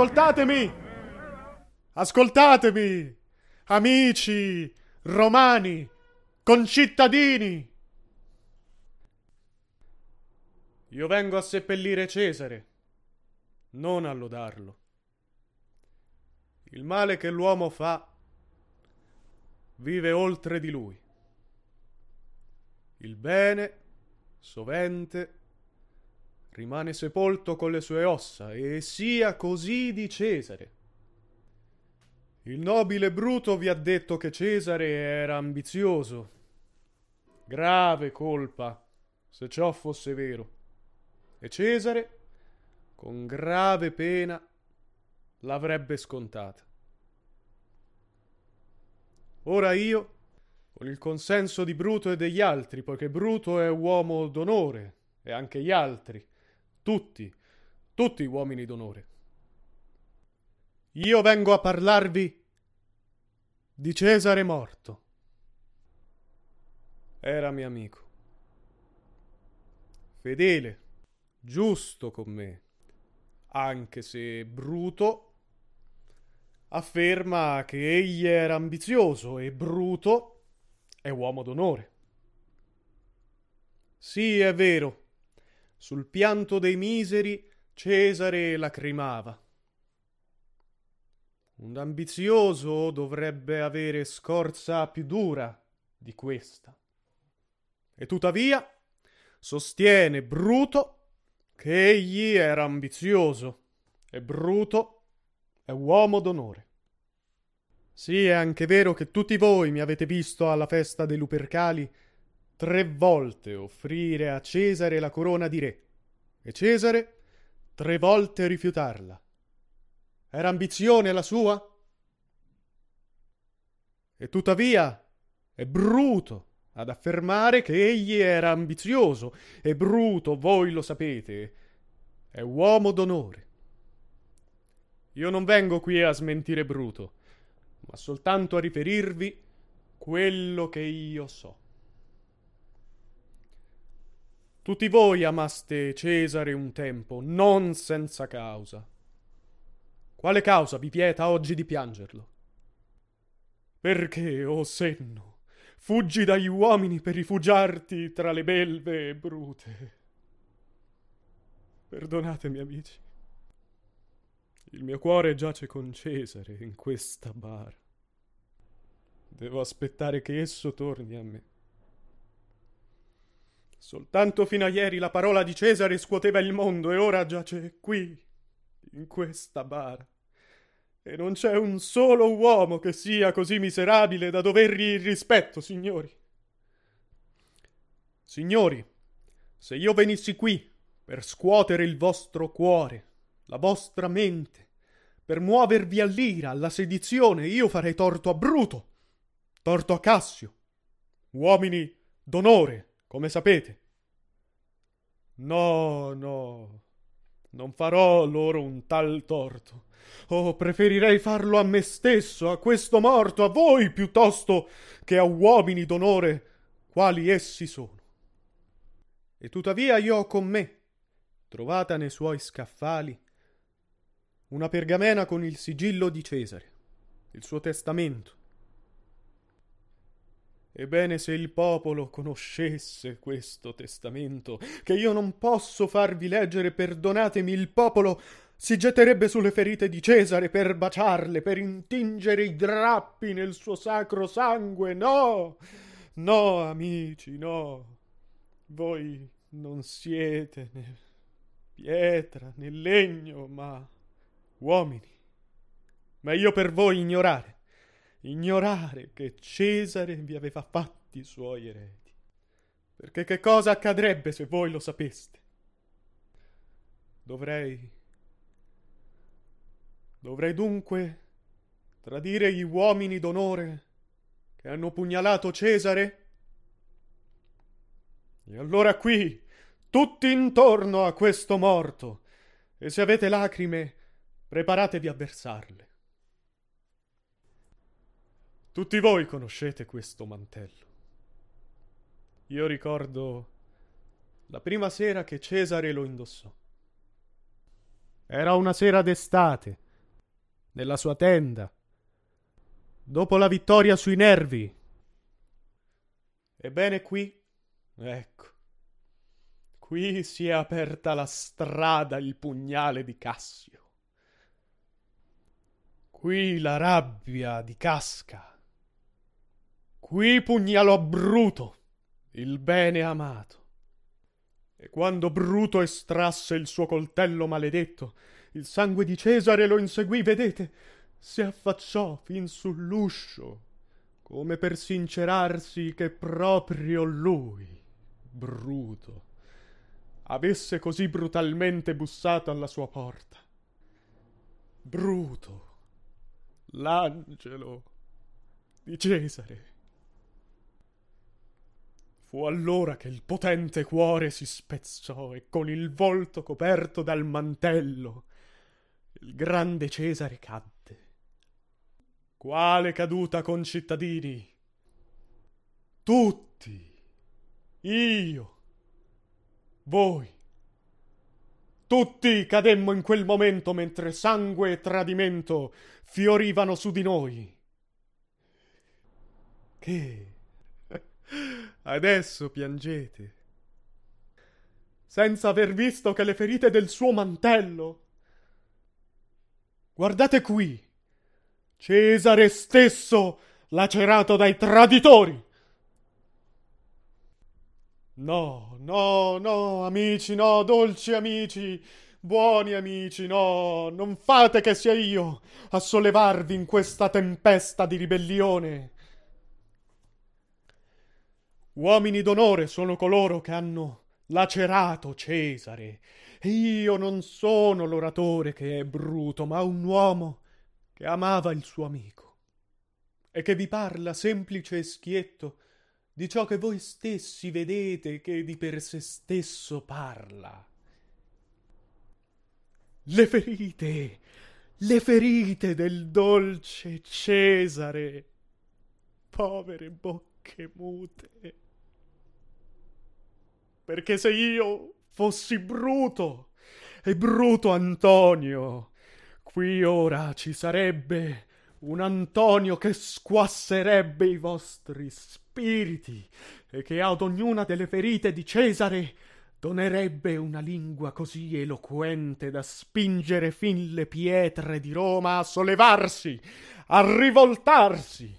ascoltatemi! Ascoltatemi! Amici, romani, concittadini! Io vengo a seppellire Cesare, non a lodarlo. Il male che l'uomo fa vive oltre di lui. Il bene, sovente, rimane sepolto con le sue ossa, e sia così di Cesare. Il nobile Bruto vi ha detto che Cesare era ambizioso. Grave colpa, se ciò fosse vero. E Cesare, con grave pena, l'avrebbe scontata. Ora io, con il consenso di Bruto e degli altri, poiché Bruto è uomo d'onore, e anche gli altri, tutti, tutti uomini d'onore. Io vengo a parlarvi di Cesare morto. Era mio amico, fedele, giusto con me, anche se bruto, afferma che egli era ambizioso e bruto è uomo d'onore. Sì, è vero, sul pianto dei miseri Cesare lacrimava. Un ambizioso dovrebbe avere scorza più dura di questa. E tuttavia sostiene Bruto che egli era ambizioso e Bruto è uomo d'onore. Sì, è anche vero che tutti voi mi avete visto alla festa dei Lupercali tre volte offrire a Cesare la corona di re e Cesare tre volte rifiutarla. Era ambizione la sua? E tuttavia è bruto ad affermare che egli era ambizioso e bruto, voi lo sapete, è uomo d'onore. Io non vengo qui a smentire Bruto, ma soltanto a riferirvi quello che io so. Tutti voi amaste Cesare un tempo, non senza causa. Quale causa vi vieta oggi di piangerlo? Perché, o oh senno, fuggi dagli uomini per rifugiarti tra le belve brute? Perdonatemi, amici. Il mio cuore giace con Cesare in questa bara. Devo aspettare che esso torni a me. Soltanto fino a ieri la parola di Cesare scuoteva il mondo e ora giace qui, in questa bara. E non c'è un solo uomo che sia così miserabile da dovergli il rispetto, signori. Signori, se io venissi qui per scuotere il vostro cuore, la vostra mente, per muovervi all'ira, alla sedizione, io farei torto a Bruto, torto a Cassio, uomini d'onore come sapete. No, no, non farò loro un tal torto. Oh, preferirei farlo a me stesso, a questo morto, a voi piuttosto che a uomini d'onore quali essi sono. E tuttavia io ho con me, trovata nei suoi scaffali, una pergamena con il sigillo di Cesare, il suo testamento, Ebbene, se il popolo conoscesse questo testamento, che io non posso farvi leggere, perdonatemi, il popolo si getterebbe sulle ferite di Cesare per baciarle, per intingere i drappi nel suo sacro sangue. No, no, amici, no. Voi non siete né pietra né legno, ma uomini. Ma io per voi ignorare ignorare che Cesare vi aveva fatti i suoi eredi. Perché che cosa accadrebbe se voi lo sapeste? Dovrei... Dovrei dunque tradire gli uomini d'onore che hanno pugnalato Cesare? E allora qui, tutti intorno a questo morto, e se avete lacrime, preparatevi a versarle. Tutti voi conoscete questo mantello. Io ricordo la prima sera che Cesare lo indossò. Era una sera d'estate, nella sua tenda, dopo la vittoria sui nervi. Ebbene qui, ecco, qui si è aperta la strada il pugnale di Cassio. Qui la rabbia di Casca. Qui pugnalò Bruto, il bene amato. E quando Bruto estrasse il suo coltello maledetto, il sangue di Cesare lo inseguì, vedete, si affacciò fin sull'uscio, come per sincerarsi che proprio lui, Bruto, avesse così brutalmente bussato alla sua porta. Bruto, l'angelo di Cesare. Fu allora che il potente cuore si spezzò e con il volto coperto dal mantello il grande Cesare cadde. Quale caduta, concittadini? Tutti, io, voi, tutti cademmo in quel momento mentre sangue e tradimento fiorivano su di noi. Che adesso piangete, senza aver visto che le ferite del suo mantello. Guardate qui, Cesare stesso lacerato dai traditori. No, no, no, amici, no, dolci amici, buoni amici, no, non fate che sia io a sollevarvi in questa tempesta di ribellione. Uomini d'onore sono coloro che hanno lacerato Cesare, io non sono l'oratore che è bruto, ma un uomo che amava il suo amico, e che vi parla semplice e schietto di ciò che voi stessi vedete che di per se stesso parla. Le ferite, le ferite del dolce Cesare, povere bocche mute. Perché se io fossi bruto e bruto Antonio, qui ora ci sarebbe un Antonio che squasserebbe i vostri spiriti e che ad ognuna delle ferite di Cesare donerebbe una lingua così eloquente da spingere fin le pietre di Roma a sollevarsi, a rivoltarsi.